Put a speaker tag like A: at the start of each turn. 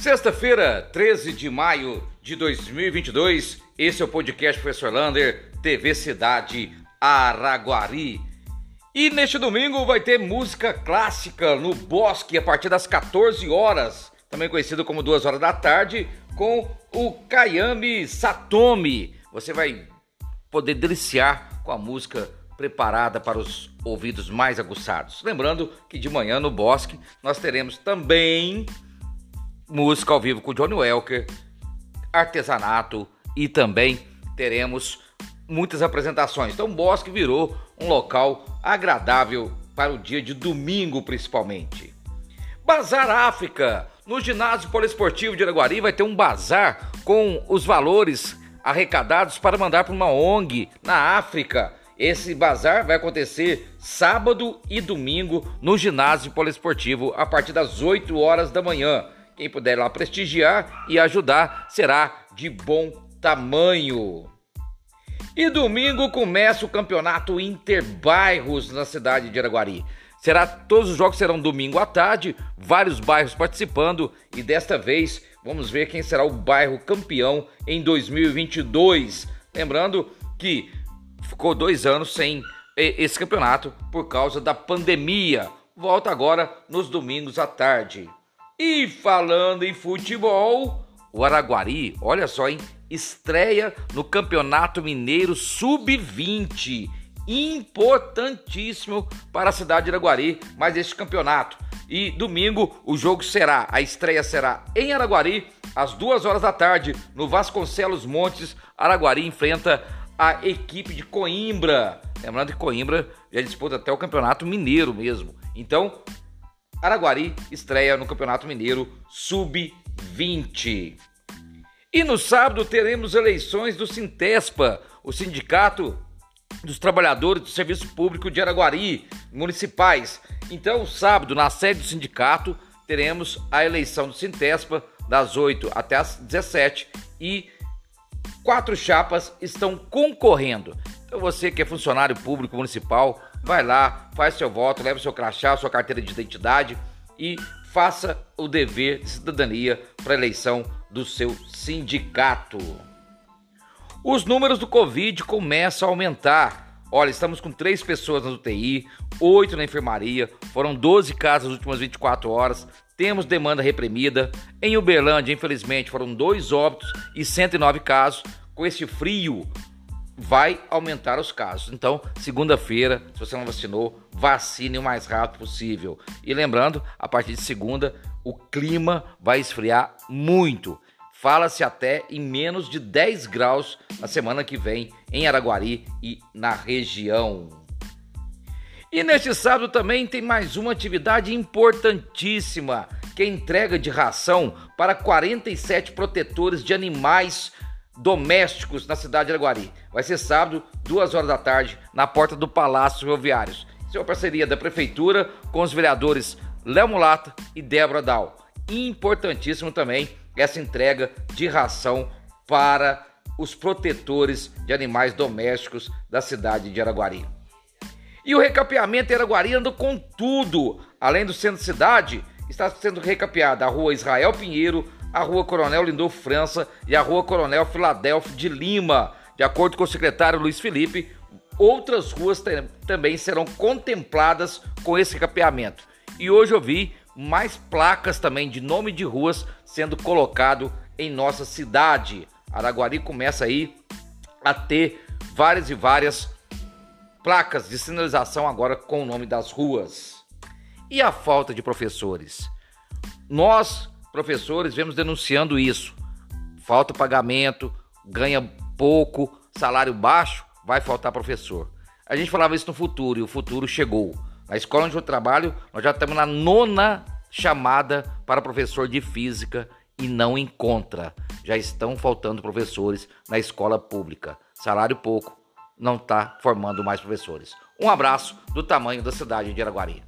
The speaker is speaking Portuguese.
A: Sexta-feira, 13 de maio de 2022, esse é o podcast Professor Lander, TV Cidade Araguari. E neste domingo vai ter música clássica no Bosque a partir das 14 horas, também conhecido como 2 horas da tarde, com o Kayami Satomi. Você vai poder deliciar com a música preparada para os ouvidos mais aguçados. Lembrando que de manhã no Bosque nós teremos também música ao vivo com Johnny Welker, artesanato e também teremos muitas apresentações. Então, o Bosque virou um local agradável para o dia de domingo, principalmente. Bazar África. No ginásio poliesportivo de Araguari vai ter um bazar com os valores arrecadados para mandar para uma ONG na África. Esse bazar vai acontecer sábado e domingo no ginásio poliesportivo a partir das 8 horas da manhã. Quem puder lá prestigiar e ajudar será de bom tamanho. E domingo começa o campeonato Interbairros na cidade de Araguari. Será todos os jogos serão domingo à tarde, vários bairros participando e desta vez vamos ver quem será o bairro campeão em 2022. Lembrando que ficou dois anos sem esse campeonato por causa da pandemia. Volta agora nos domingos à tarde. E falando em futebol, o Araguari, olha só, hein? Estreia no Campeonato Mineiro Sub-20. Importantíssimo para a cidade de Araguari, mais este campeonato. E domingo o jogo será, a estreia será em Araguari, às duas horas da tarde, no Vasconcelos Montes. Araguari enfrenta a equipe de Coimbra. Lembrando que Coimbra já disputa até o Campeonato Mineiro mesmo. Então, Araguari estreia no Campeonato Mineiro Sub-20. E no sábado teremos eleições do Sintespa, o Sindicato dos Trabalhadores do Serviço Público de Araguari, municipais. Então, sábado, na sede do sindicato, teremos a eleição do Sintespa das 8 até as 17 e quatro chapas estão concorrendo. Então, você que é funcionário público municipal, vai lá, faz seu voto, leva seu crachá, sua carteira de identidade e faça o dever de cidadania para a eleição do seu sindicato. Os números do Covid começam a aumentar. Olha, estamos com três pessoas na UTI, oito na enfermaria, foram 12 casos nas últimas 24 horas, temos demanda reprimida. Em Uberlândia, infelizmente, foram dois óbitos e 109 casos. Com esse frio, vai aumentar os casos. Então, segunda-feira, se você não vacinou, vacine o mais rápido possível. E lembrando, a partir de segunda, o clima vai esfriar muito. Fala-se até em menos de 10 graus na semana que vem em Araguari e na região. E neste sábado também tem mais uma atividade importantíssima, que é a entrega de ração para 47 protetores de animais domésticos na cidade de Araguari. Vai ser sábado, duas horas da tarde, na porta do Palácio Ferroviários. Isso é uma parceria da Prefeitura com os vereadores Léo Mulata e Débora Dal. Importantíssimo também essa entrega de ração para os protetores de animais domésticos da cidade de Araguari. E o recapeamento em Araguari anda com tudo. Além do centro cidade, está sendo recapeada a rua Israel Pinheiro, a Rua Coronel Lindolfo França e a Rua Coronel Filadélfio de Lima. De acordo com o secretário Luiz Felipe, outras ruas também serão contempladas com esse capeamento. E hoje eu vi mais placas também de nome de ruas sendo colocado em nossa cidade. Araguari começa aí a ter várias e várias placas de sinalização agora com o nome das ruas. E a falta de professores? Nós professores vemos denunciando isso. Falta pagamento, ganha pouco, salário baixo, vai faltar professor. A gente falava isso no futuro e o futuro chegou. Na escola onde eu trabalho, nós já estamos na nona chamada para professor de física e não encontra. Já estão faltando professores na escola pública. Salário pouco, não está formando mais professores. Um abraço do tamanho da cidade de Araguari.